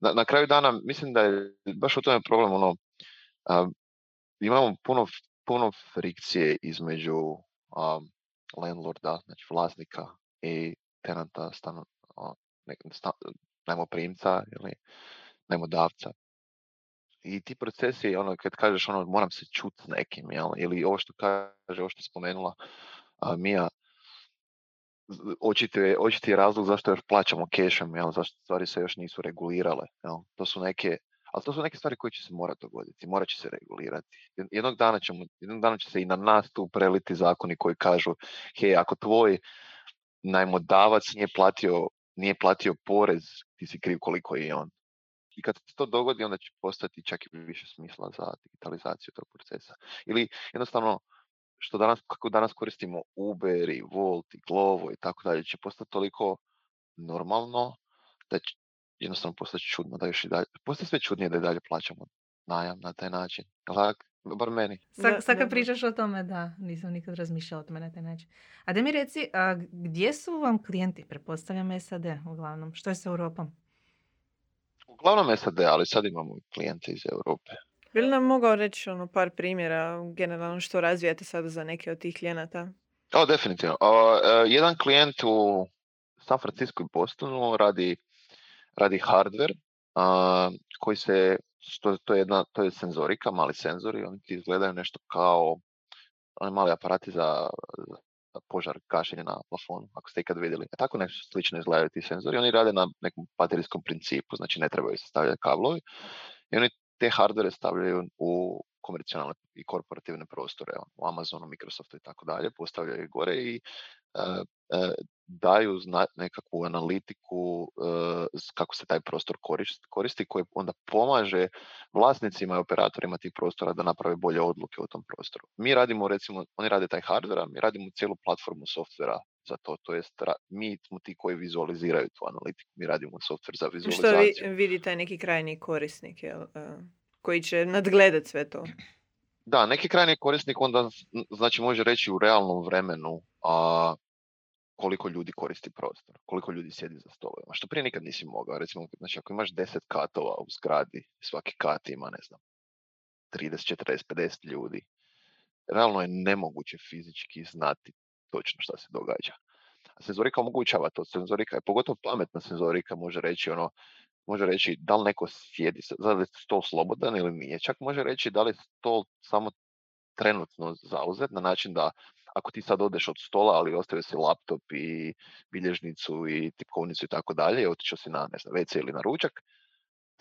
C: na, na kraju dana mislim da je baš u tome problem ono, a, imamo puno, puno frikcije između a, landlorda, znači vlasnika i tenanta stano, sta, najmoprimca ili najmodavca. I ti procesi, ono, kad kažeš ono, moram se čuti s nekim, jel? ili ovo što kaže, ovo što spomenula a, Mija, očiti je, je razlog zašto još plaćamo cashom, jel, zašto stvari se još nisu regulirale. Jel. To su neke, ali to su neke stvari koje će se morati dogoditi, morat će se regulirati. Jednog dana, ćemo, jednog dana će se i na nas tu preliti zakoni koji kažu, hej, ako tvoj najmodavac nije platio, nije platio porez, ti si kriv koliko je on. I kad se to dogodi, onda će postati čak i više smisla za digitalizaciju tog procesa. Ili jednostavno, što danas, kako danas koristimo Uber i Volt i Glovo i tako dalje, će postati toliko normalno da će jednostavno postati čudno da još i dalje, postaje sve čudnije da i dalje plaćamo najam na taj način. Tak? Bar meni.
A: Sad, kad pričaš o tome, da, nisam nikad razmišljala o tome na taj način. A da mi reci, a gdje su vam klijenti? Prepostavljam SAD uglavnom. Što je s Europom?
C: Uglavnom SAD, ali sad imamo klijente iz Europe.
B: Bi li nam mogao reći ono, par primjera generalno što razvijate sada za neke od tih klijenata?
C: O, definitivno. O, e, jedan klijent u San Francisco i Bostonu radi, radi hardware a, koji se, to, to, je jedna, to je senzorika, mali senzori, oni ti izgledaju nešto kao oni mali aparati za, za požar, gašenje na plafonu, ako ste ikad vidjeli. E, tako nešto slično izgledaju ti senzori. Oni rade na nekom baterijskom principu, znači ne trebaju se stavljati kablovi. I oni te hardware stavljaju u komercijalne i korporativne prostore, u Amazonu, Microsoftu i tako dalje, postavljaju gore i uh, daju nekakvu analitiku uh, kako se taj prostor koristi, koristi, koji onda pomaže vlasnicima i operatorima tih prostora da naprave bolje odluke u tom prostoru. Mi radimo, recimo, oni rade taj hardware, mi radimo cijelu platformu softvera za to, to jest mi smo ti koji vizualiziraju tu analitiku, mi radimo softver za vizualizaciju.
B: Što vi, vidi taj neki krajni korisnik, jel? koji će nadgledat sve to?
C: Da, neki krajni korisnik onda znači može reći u realnom vremenu a, koliko ljudi koristi prostor, koliko ljudi sjedi za stolovima, što prije nikad nisi mogao. Recimo, znači ako imaš 10 katova u zgradi, svaki kat ima, ne znam, 30, 40, 50 ljudi, realno je nemoguće fizički znati točno šta se događa. A senzorika omogućava to. Senzorika je pogotovo pametna senzorika može reći ono, može reći da li neko sjedi, da li je stol slobodan ili nije. Čak može reći da li je stol samo trenutno zauzet na način da ako ti sad odeš od stola, ali ostavio si laptop i bilježnicu i tipkovnicu i tako dalje i otišao si na ne znam, WC ili na ručak,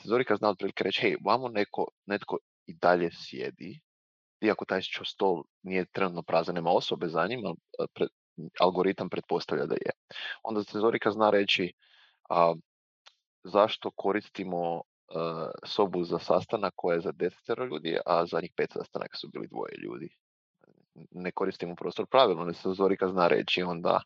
C: senzorika zna otprilike reći, hej, vamo neko, netko i dalje sjedi iako taj stol nije trenutno prazan, nema osobe za njim, pre, algoritam pretpostavlja da je. Onda senzorika zna reći a, zašto koristimo a, sobu za sastanak koja je za 10 ljudi, a za njih pet sastanaka su bili dvoje ljudi. Ne koristimo prostor pravilno, senzorika zna reći onda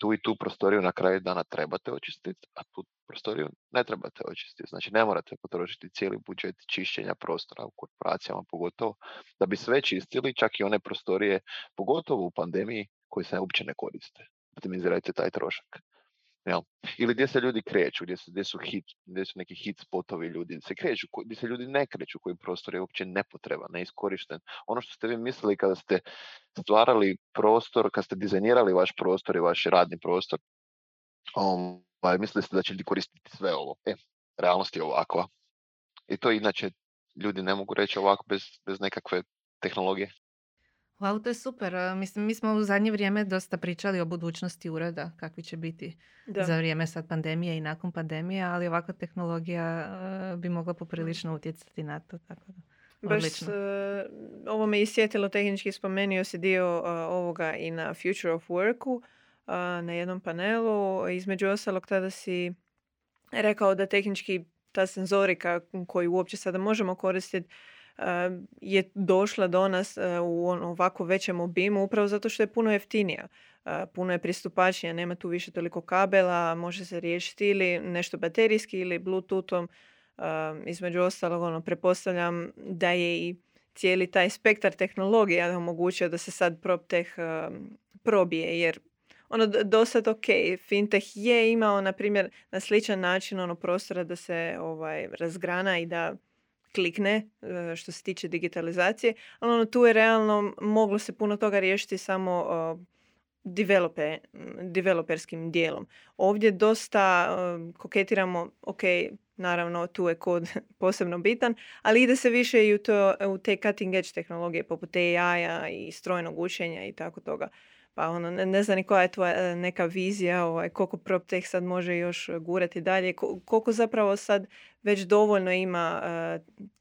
C: tu i tu prostoriju na kraju dana trebate očistiti, a tu prostoriju ne trebate očistiti. Znači ne morate potrošiti cijeli budžet čišćenja prostora u korporacijama pogotovo da bi sve čistili, čak i one prostorije, pogotovo u pandemiji, koji se uopće ne koriste. Optimizirajte taj trošak. Jel? Ili gdje se ljudi kreću, gdje su, gdje su, hit, gdje su neki hit spotovi ljudi se kreću, gdje se ljudi ne kreću, koji prostor je uopće nepotreban, neiskorišten. Ono što ste vi mislili kada ste stvarali prostor, kada ste dizajnirali vaš prostor i vaš radni prostor, ovaj, mislili ste da će ljudi koristiti sve ovo. E, realnost je ovakva. I to inače ljudi ne mogu reći ovako bez, bez nekakve tehnologije.
A: Wow, to je super. Mislim, mi smo u zadnje vrijeme dosta pričali o budućnosti ureda, kakvi će biti za vrijeme sad pandemije i nakon pandemije, ali ovakva tehnologija bi mogla poprilično utjecati na to. Tako da.
B: Baš ovo me isjetilo, tehnički spomenio si dio ovoga i na Future of Worku na jednom panelu. Između ostalog tada si rekao da tehnički ta senzorika koju uopće sada možemo koristiti je došla do nas u ovako većem obimu upravo zato što je puno jeftinija. Puno je pristupačnija, nema tu više toliko kabela, može se riješiti ili nešto baterijski ili bluetoothom. Između ostalog, ono, prepostavljam da je i cijeli taj spektar tehnologija omogućio da se sad PropTech probije, jer ono do sad ok, fintech je imao na primjer na sličan način ono prostora da se ovaj razgrana i da klikne e, što se tiče digitalizacije, ali ono, tu je realno moglo se puno toga riješiti samo develope, developerskim dijelom. Ovdje dosta koketiramo, ok, naravno tu je kod posebno bitan, ali ide se više i u, to, u te cutting edge tehnologije poput AI-a i strojnog učenja i tako toga. Pa ono, ne, znam ni koja je tvoja e, neka vizija, ovaj, koliko PropTech sad može još gurati dalje, koliko zapravo sad već dovoljno ima e,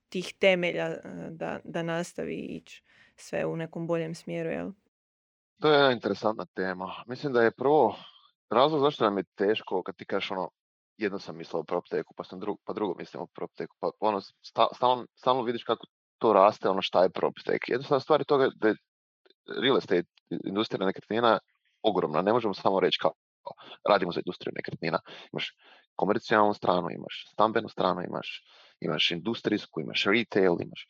B: tih temelja e, da, da nastavi ići sve u nekom boljem smjeru, jel?
C: To je jedna interesantna tema. Mislim da je prvo razlog zašto nam je teško kad ti kažeš ono jedno sam mislio o PropTechu, pa, sam pa drugo mislim o PropTechu, pa ono, stalno, stalno vidiš kako to raste, ono šta je PropTech. Jednostavna stvar je toga da je real estate industrija nekretnina ogromna. Ne možemo samo reći kao radimo za industriju nekretnina. Imaš komercijalnu stranu, imaš stambenu stranu, imaš, imaš industrijsku, imaš retail, imaš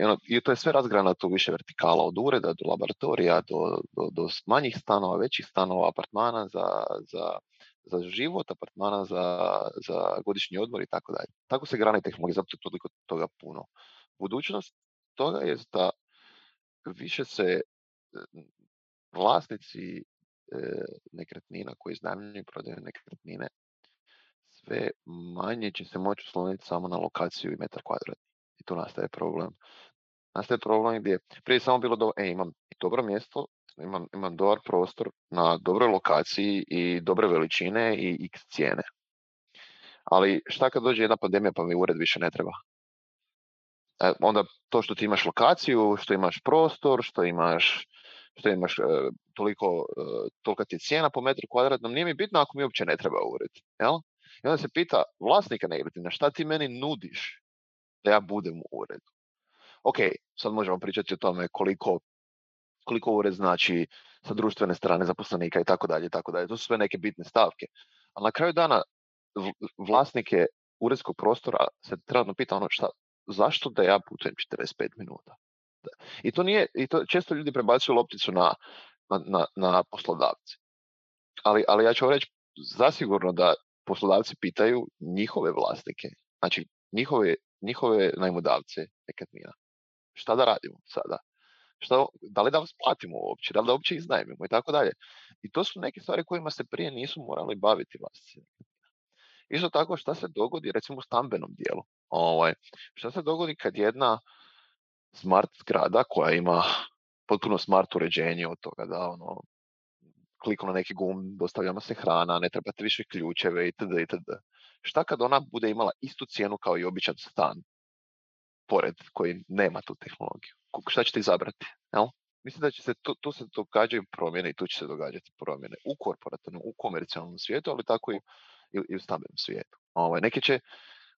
C: i, ono, I to je sve razgranato u više vertikala, od ureda do laboratorija, do, do, do manjih stanova, većih stanova, apartmana za, za, za život, apartmana za, za godišnji odmor i tako dalje. Tako se grane tehnologije, zato toliko toga puno. Budućnost toga je da više se vlasnici e, nekretnina koji iznajmljuju prodaju nekretnine sve manje će se moći osloniti samo na lokaciju i metar kvadratni. I tu nastaje problem. Nastaje problem gdje prije samo bilo do, e, imam dobro mjesto, imam, imam dobar prostor na dobroj lokaciji i dobre veličine i x cijene. Ali šta kad dođe jedna pandemija pa mi ured više ne treba? E, onda to što ti imaš lokaciju, što imaš prostor, što imaš što imaš e, toliko, e, tolika ti cijena po metru kvadratnom, nije mi bitno ako mi uopće ne treba ured. Jel? I onda se pita vlasnika nekretnina šta ti meni nudiš da ja budem u uredu. Ok, sad možemo pričati o tome koliko, koliko ured znači sa društvene strane zaposlenika i tako dalje i tako dalje. To su sve neke bitne stavke. Ali na kraju dana vlasnike uredskog prostora se trebno pita ono šta, zašto da ja putujem 45 minuta? I to nije, i to često ljudi prebacuju lopticu na, na, na poslodavce. Ali, ali ja ću vam reći zasigurno da poslodavci pitaju njihove vlasnike, znači njihove, njihove najmodavce nekretnina. Šta da radimo sada? Šta, da li da vas platimo uopće, da li da uopće iznajmimo i tako dalje. I to su neke stvari kojima se prije nisu morali baviti vlasnici Isto tako šta se dogodi recimo u stambenom dijelu. Ovaj, šta se dogodi kad jedna smart zgrada koja ima potpuno smart uređenje od toga da ono, kliku na neki gum, dostavljamo se hrana, ne trebate više ključeve itd. itd. Šta kad ona bude imala istu cijenu kao i običan stan, pored koji nema tu tehnologiju? Šta ćete izabrati? Jel? Mislim da će se tu, tu se događaju promjene i tu će se događati promjene u korporativnom, u komercijalnom svijetu, ali tako i, i, u stambenom svijetu. Ovaj, neki će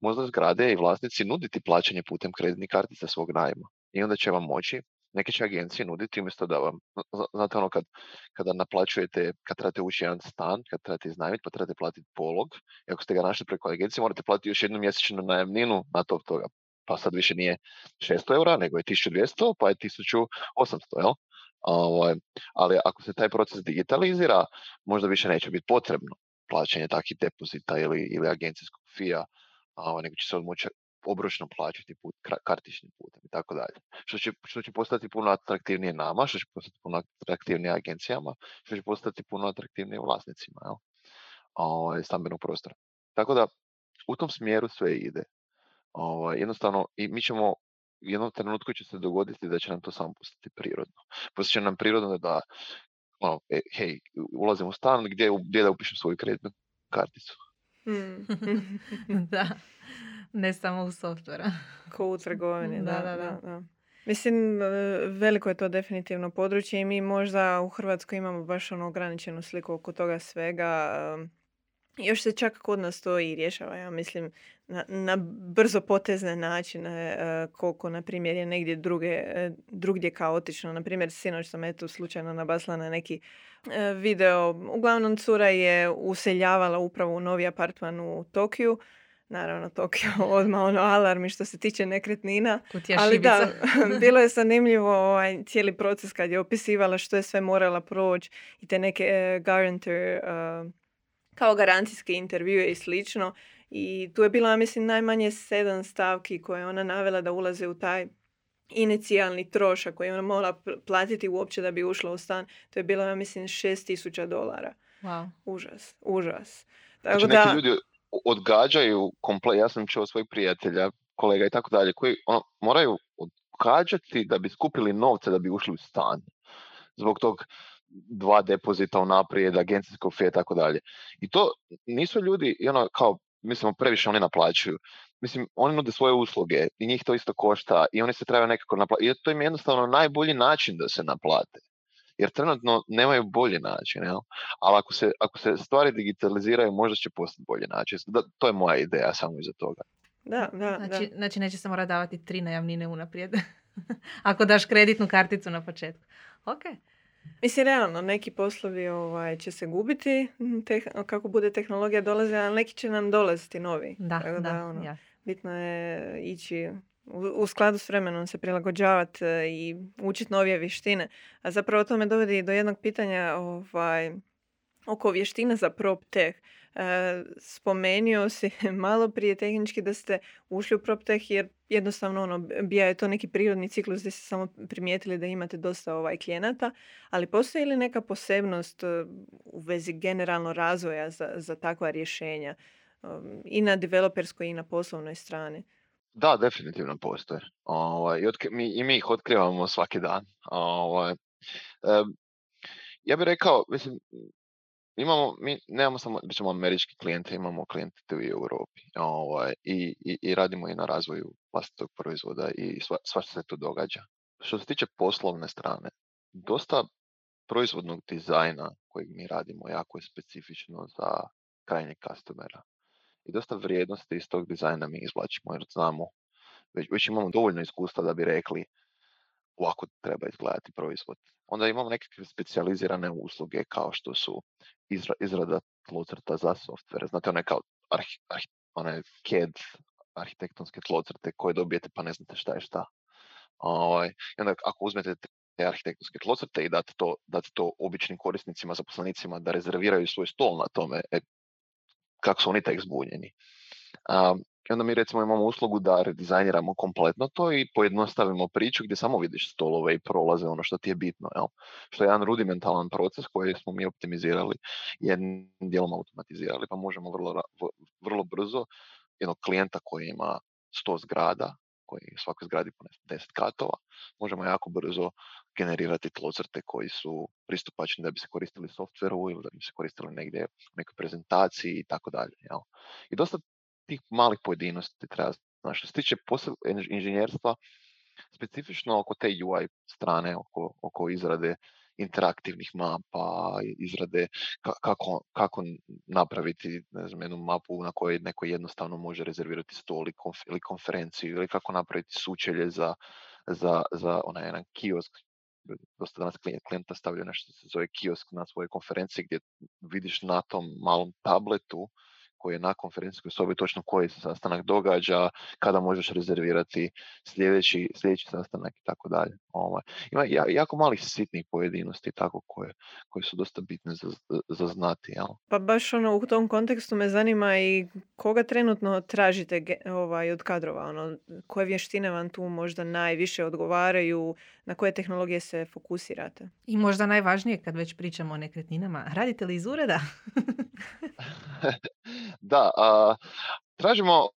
C: možda zgrade i vlasnici nuditi plaćanje putem kreditnih kartica svog najma i onda će vam moći neke će agencije nuditi umjesto da vam, znate ono kad, kada naplaćujete, kad trebate ući jedan stan, kad trebate iznajmiti, pa trebate platiti polog, i ako ste ga našli preko agencije, morate platiti još jednu mjesečnu najemninu na to toga. Pa sad više nije 600 eura, nego je 1200, pa je 1800, jel? Ovaj, ali ako se taj proces digitalizira, možda više neće biti potrebno. plaćanje takvih depozita ili, ili agencijskog fija, a, nego će se moći obročno plaćati put, kartičnim putem i tako dalje. Što će, što će postati puno atraktivnije nama, što će postati puno atraktivnije agencijama, što će postati puno atraktivnije vlasnicima jel? Ovaj, stambenog prostora. Tako da u tom smjeru sve ide. Ovaj, jednostavno, i mi ćemo u jednom trenutku će se dogoditi da će nam to samo postati prirodno. Poslije će nam prirodno da, ono, e, hej, ulazim u stan gdje, gdje da upišem svoju kreditnu karticu.
A: Hmm. da, ne samo u softvera.
B: Ko u trgovini, da, da, da. da. Mislim, e, veliko je to definitivno područje i mi možda u Hrvatskoj imamo baš ono ograničenu sliku oko toga svega. Još se čak kod nas to i rješava, ja mislim, na, na brzo potezne načine, uh, koliko, na primjer, je negdje druge, e, drugdje kaotično. Na primjer, sinoć sam eto slučajno nabasla na neki e, video. Uglavnom, cura je useljavala upravo u novi apartman u Tokiju. Naravno, Tokio odmah ono alarmi što se tiče nekretnina. Ali da, bilo je zanimljivo ovaj, cijeli proces kad je opisivala što je sve morala proći i te neke uh, guarantor kao garancijske intervjue i slično. I tu je bila, mislim, najmanje sedam stavki koje je ona navela da ulaze u taj inicijalni trošak koji ona mora platiti uopće da bi ušla u stan. To je bilo, ja mislim, šest tisuća dolara.
A: Wow.
B: Užas, užas.
C: Tako znači, da... neki ljudi odgađaju komplet, ja sam čuo svojih prijatelja, kolega i tako dalje, koji ono, moraju odgađati da bi skupili novce da bi ušli u stan. Zbog tog dva depozita unaprijed, agencijsko fije i tako dalje. I to nisu ljudi, ono, kao, mislimo, previše oni naplaćuju. Mislim, oni nude svoje usluge i njih to isto košta i oni se trebaju nekako naplatiti. I to im je jednostavno najbolji način da se naplate. Jer trenutno nemaju bolji način, jel? Ali ako se, ako se stvari digitaliziraju, možda će postati bolji način. Da, to je moja ideja samo iza toga.
B: Da, da,
A: znači, da. znači neće se morati davati tri najavnine unaprijed. ako daš kreditnu karticu na početku. Ok.
B: Mislim, realno, neki poslovi ovaj, će se gubiti kako bude tehnologija dolazi, ali neki će nam dolaziti novi.
A: Da, Tako da,
B: ono, Bitno je ići u, skladu s vremenom se prilagođavati e, i učiti novije vještine. A zapravo to me dovodi do jednog pitanja ovaj, oko vještina za PropTech. E, spomenio si malo prije tehnički da ste ušli u PropTech jer jednostavno ono, bija je to neki prirodni ciklus gdje ste samo primijetili da imate dosta ovaj klijenata, ali postoji li neka posebnost e, u vezi generalno razvoja za, za takva rješenja i na developerskoj i na poslovnoj strani?
C: Da, definitivno postoje. Ovaj, i, mi, I mi ih otkrivamo svaki dan. Ovaj, ja bih rekao, mislim, imamo, mi nemamo samo recimo američki klijente, imamo klijente u Europi ovaj, i, i, i, radimo i na razvoju vlastitog proizvoda i sva, sva se tu događa. Što se tiče poslovne strane, dosta proizvodnog dizajna kojeg mi radimo jako je specifično za krajnjeg customera. I dosta vrijednosti iz tog dizajna mi izvlačimo jer znamo, već, već imamo dovoljno iskustva da bi rekli ovako treba izgledati proizvod. Onda imamo neke specijalizirane usluge kao što su izra, izrada tlocrta za softvere. Znate, one kao arhi, one CAD arhitektonske tlocrte koje dobijete pa ne znate šta je šta. Ovaj, I onda ako uzmete te arhitektonske tlocrte i date to, date to običnim korisnicima, zaposlenicima da rezerviraju svoj stol na tome, e, kako su oni tek zbunjeni. Um, onda mi recimo imamo uslugu da redizajniramo kompletno to i pojednostavimo priču gdje samo vidiš stolove i prolaze ono što ti je bitno. Jel? Što je jedan rudimentalan proces koji smo mi optimizirali i jednim dijelom automatizirali pa možemo vrlo, vrlo brzo jednog klijenta koji ima 100 zgrada koji u svakoj zgradi po 10 katova, možemo jako brzo generirati tlocrte koji su pristupačni da bi se koristili softveru ili da bi se koristili negdje u nekoj prezentaciji i tako dalje. I dosta tih malih pojedinosti treba Što se tiče inženjerstva, specifično oko te UI strane, oko, oko izrade interaktivnih mapa, izrade kako, kako napraviti ne znam, jednu mapu na kojoj neko jednostavno može rezervirati stol ili konferenciju ili kako napraviti sučelje za, za, za onaj jedan kiosk. Dosta danas klijenta stavljaju nešto se zove kiosk na svojoj konferenciji gdje vidiš na tom malom tabletu koji je na konferencijskoj sobi točno koji se sastanak događa, kada možeš rezervirati sljedeći, sljedeći sastanak i tako dalje. Ovaj. Ima ja- jako malih sitnih pojedinosti tako koje, koje su dosta bitne za, za znati. Jel?
B: Pa baš ono u tom kontekstu me zanima i koga trenutno tražite ovaj, od kadrova, ono, koje vještine vam tu možda najviše odgovaraju, na koje tehnologije se fokusirate?
A: I možda najvažnije kad već pričamo o nekretninama, radite li iz ureda?
C: da, a, tražimo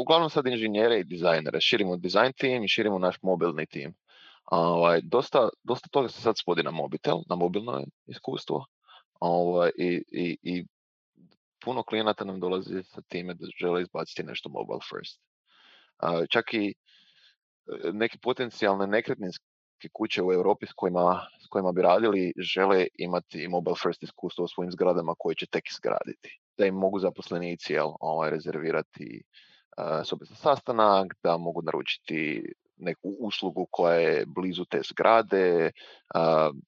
C: uglavnom sad inženjere i dizajnere. Širimo design team i širimo naš mobilni tim. Ovaj, dosta, dosta toga se sad spodi na mobitel, na mobilno iskustvo. Ovaj, i, i, I puno klijenata nam dolazi sa time da žele izbaciti nešto mobile first. Čak i e, neke potencijalne nekretninske kuće u Europi s kojima, s kojima bi radili žele imati mobile first iskustvo u svojim zgradama koje će tek izgraditi. Da im mogu zaposlenici jel, ovaj, rezervirati uh, sobe za sastanak, da mogu naručiti neku uslugu koja je blizu te zgrade,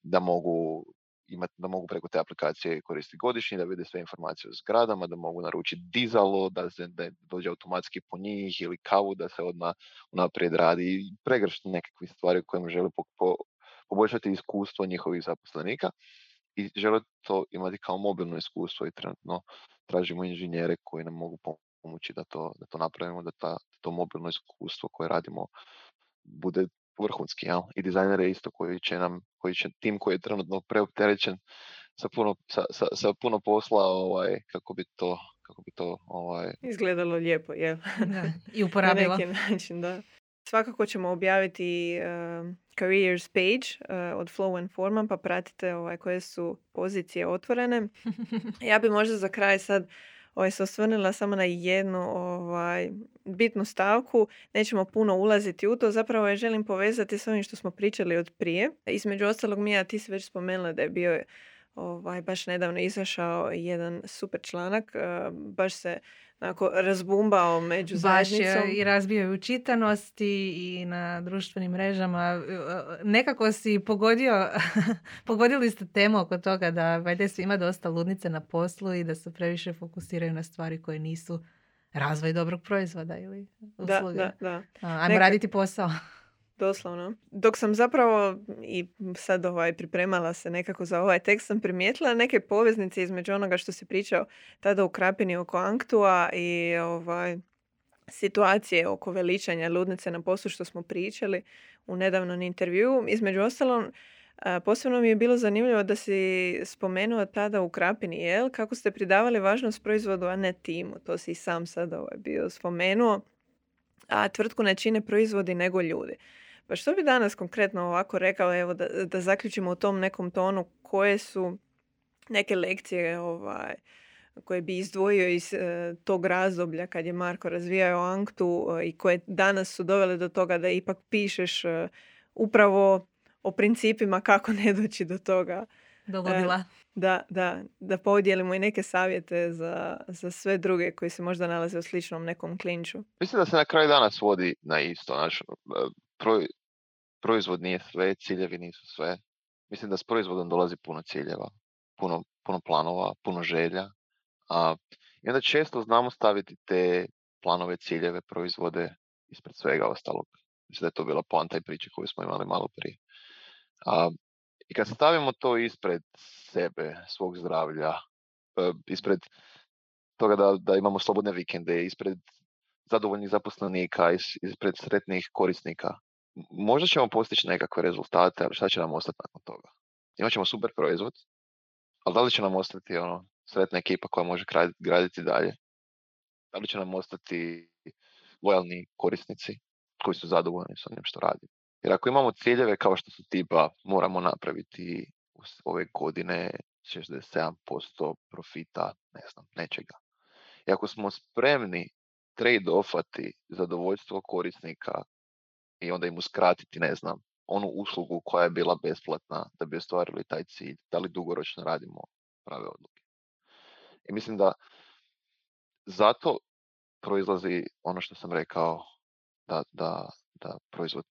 C: da mogu imati, da mogu preko te aplikacije koristiti godišnji, da vide sve informacije o zgradama, da mogu naručiti dizalo, da se da dođe automatski po njih ili kavu da se odmah unaprijed radi. Pregršt nekakvih stvari kojima žele po, po, poboljšati iskustvo njihovih zaposlenika i žele to imati kao mobilno iskustvo i trenutno tražimo inženjere koji nam mogu pomoći da to, da to napravimo, da ta, to mobilno iskustvo koje radimo bude vrhunski, jel? I dizajnere isto koji će nam, koji će tim koji je trenutno preopterećen sa puno, sa, sa, sa puno posla, ovaj, kako bi to, kako bi to ovaj...
B: Izgledalo lijepo, je.
A: Da, I uporabivo.
B: Na neki način, da. Svakako ćemo objaviti uh, careers page uh, od Flow and Forma, pa pratite ovaj, koje su pozicije otvorene. Ja bi možda za kraj sad ovaj, se osvrnula samo na jednu ovaj, bitnu stavku. Nećemo puno ulaziti u to. Zapravo je želim povezati s ovim što smo pričali od prije. Između ostalog, Mija, ti si već spomenula da je bio ovaj, baš nedavno izašao jedan super članak. Uh, baš se onako razbumbao među
A: Baš
B: zajednicom.
A: je i razbio u čitanosti i na društvenim mrežama. Nekako si pogodio, pogodili ste temu oko toga da vajde svima dosta ludnice na poslu i da se previše fokusiraju na stvari koje nisu razvoj dobrog proizvoda ili usluge.
B: Da, da, da.
A: Ajmo Neka... raditi posao.
B: Doslovno. Dok sam zapravo i sad ovaj, pripremala se nekako za ovaj tekst, sam primijetila neke poveznice između onoga što se pričao tada u Krapini oko Anktua i ovaj, situacije oko veličanja ludnice na poslu što smo pričali u nedavnom intervju. Između ostalom, posebno mi je bilo zanimljivo da si spomenuo tada u Krapini, jel? Kako ste pridavali važnost proizvodu, a ne timu. To si i sam sad ovaj, bio spomenuo. A tvrtku ne čine proizvodi nego ljudi. Pa što bi danas konkretno ovako rekao, evo da, da zaključimo u tom nekom tonu koje su neke lekcije ovaj, koje bi izdvojio iz e, tog razdoblja kad je Marko razvijao Anktu e, i koje danas su dovele do toga da ipak pišeš e, upravo o principima kako ne doći do toga.
A: Dogodila.
B: Da, da, da podijelimo i neke savjete za, za sve druge koji se možda nalaze u sličnom nekom klinču.
C: Mislim da se na kraju dana svodi na isto. Naš, proizvod nije sve, ciljevi nisu sve. Mislim da s proizvodom dolazi puno ciljeva, puno, puno planova, puno želja. A, I onda često znamo staviti te planove, ciljeve, proizvode ispred svega ostalog. Mislim da je to bila poanta i priče koju smo imali malo prije. A, I kad stavimo to ispred sebe, svog zdravlja, e, ispred toga da, da imamo slobodne vikende, ispred zadovoljnih zaposlenika, ispred sretnih korisnika, možda ćemo postići nekakve rezultate, ali šta će nam ostati nakon toga? Imat ćemo super proizvod, ali da li će nam ostati ono, sretna ekipa koja može graditi dalje? Da li će nam ostati lojalni korisnici koji su zadovoljni s onim što radi? Jer ako imamo ciljeve kao što su tipa moramo napraviti ove godine 67% profita, ne znam, nečega. I ako smo spremni trade-offati zadovoljstvo korisnika i onda im uskratiti, ne znam, onu uslugu koja je bila besplatna da bi ostvarili taj cilj, da li dugoročno radimo prave odluke. I mislim da zato proizlazi ono što sam rekao, da, da, da proizvod,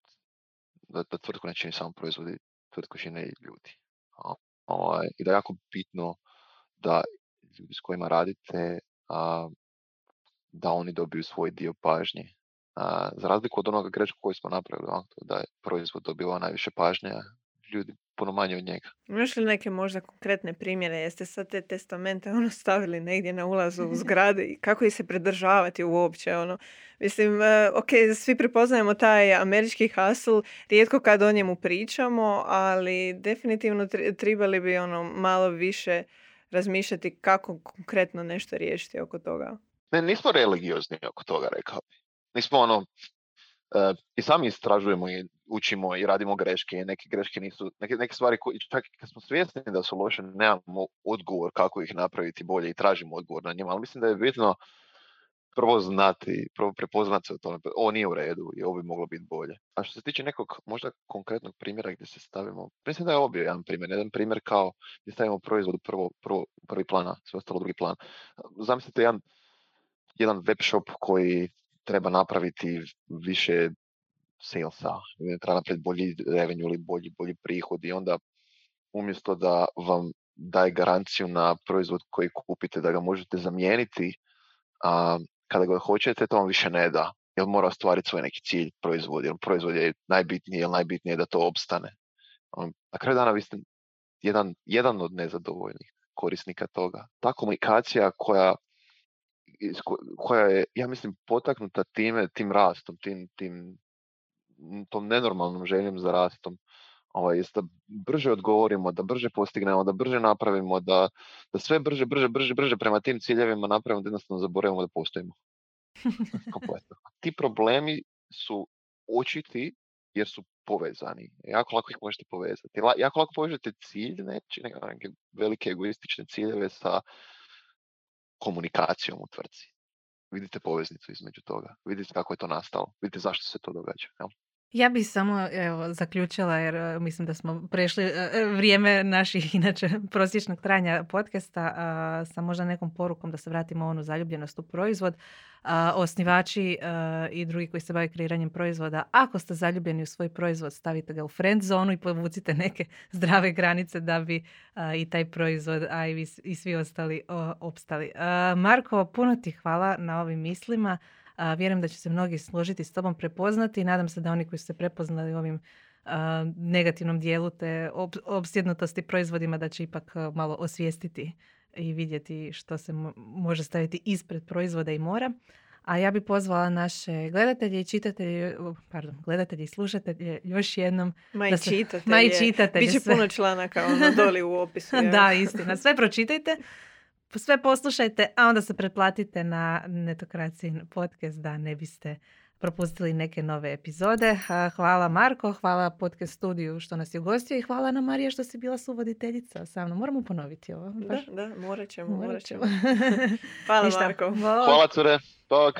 C: da, da tvrtku ne čini samo proizvodi, tvrtku čine i ljudi. Ovaj, I da je jako bitno da ljudi s kojima radite, a, da oni dobiju svoj dio pažnje A, za razliku od onoga grešku koju smo napravili, ono, da je proizvod dobivao najviše pažnje, ljudi puno manje od njega.
B: Imaš li neke možda konkretne primjere? Jeste sad te testamente ono stavili negdje na ulazu u zgrade i kako ih se pridržavati uopće? Ono? Mislim, e, ok, svi prepoznajemo taj američki hustle, rijetko kad o njemu pričamo, ali definitivno trebali bi ono malo više razmišljati kako konkretno nešto riješiti oko toga.
C: Ne, nismo religiozni oko toga, rekao bi. Nismo ono, e, i sami istražujemo i učimo i radimo greške i neke greške nisu, neke, neke stvari koje, čak kad smo svjesni da su loše, nemamo odgovor kako ih napraviti bolje i tražimo odgovor na njima, ali mislim da je bitno prvo znati, prvo prepoznati se o tome, ovo nije u redu i ovo bi moglo biti bolje. A što se tiče nekog možda konkretnog primjera gdje se stavimo, mislim da je ovo bio jedan primjer, jedan primjer kao gdje stavimo proizvod prvo, prvo, prvi plana, sve ostalo drugi plan. Zamislite jedan, jedan web shop koji treba napraviti više salesa, treba napraviti bolji revenue ili bolji, bolji prihod i onda umjesto da vam daje garanciju na proizvod koji kupite, da ga možete zamijeniti a, kada ga hoćete, to vam više ne da. Jer mora ostvariti svoj neki cilj proizvod, jer proizvod je najbitniji, jer najbitnije je da to opstane. Na kraju dana vi ste jedan, jedan od nezadovoljnih korisnika toga. Ta komunikacija koja, koja je, ja mislim, potaknuta time, tim rastom, tim, tim tom nenormalnom željom za rastom, ovaj, da brže odgovorimo, da brže postignemo, da brže napravimo, da, da sve brže, brže, brže, brže prema tim ciljevima napravimo da jednostavno zaboravimo da postojimo. Ti problemi su očiti jer su povezani. Jako lako ih možete povezati. Jako lako povežete cilj, neći, neke velike egoistične ciljeve sa komunikacijom u tvrci. Vidite poveznicu između toga. Vidite kako je to nastalo. Vidite zašto se to događa. Jel?
A: Ja bih samo evo, zaključila jer e, mislim da smo prešli e, e, vrijeme naših inače prosječnog trajanja podcasta sa možda nekom porukom da se vratimo onu zaljubljenost u proizvod. osnivači i drugi koji se bave kreiranjem proizvoda, ako ste zaljubljeni u svoj proizvod, stavite ga u friend zonu i povucite neke zdrave granice da bi i taj proizvod, a i, i svi ostali opstali. Marko, puno ti hvala na ovim mislima. A, vjerujem da će se mnogi složiti s tobom prepoznati i nadam se da oni koji su se prepoznali u ovim negativnom dijelu te ob, obsjednutosti proizvodima da će ipak malo osvijestiti i vidjeti što se može staviti ispred proizvoda i mora. A ja bi pozvala naše gledatelje i čitatelje, pardon, gledatelje i slušatelje još jednom.
B: Ma i čitatelje. Ma i čitatelje. Biće puno članaka ono doli u opisu.
A: da, istina. Sve pročitajte sve poslušajte, a onda se pretplatite na Netokracijin podcast da ne biste propustili neke nove epizode. Hvala Marko, hvala podcast studiju što nas je ugostio i hvala na Marija što si bila suvoditeljica sa mnom. Moramo ponoviti ovo.
B: Da, da, morat ćemo, morat ćemo. hvala Marko.
C: Hvala cure, bok.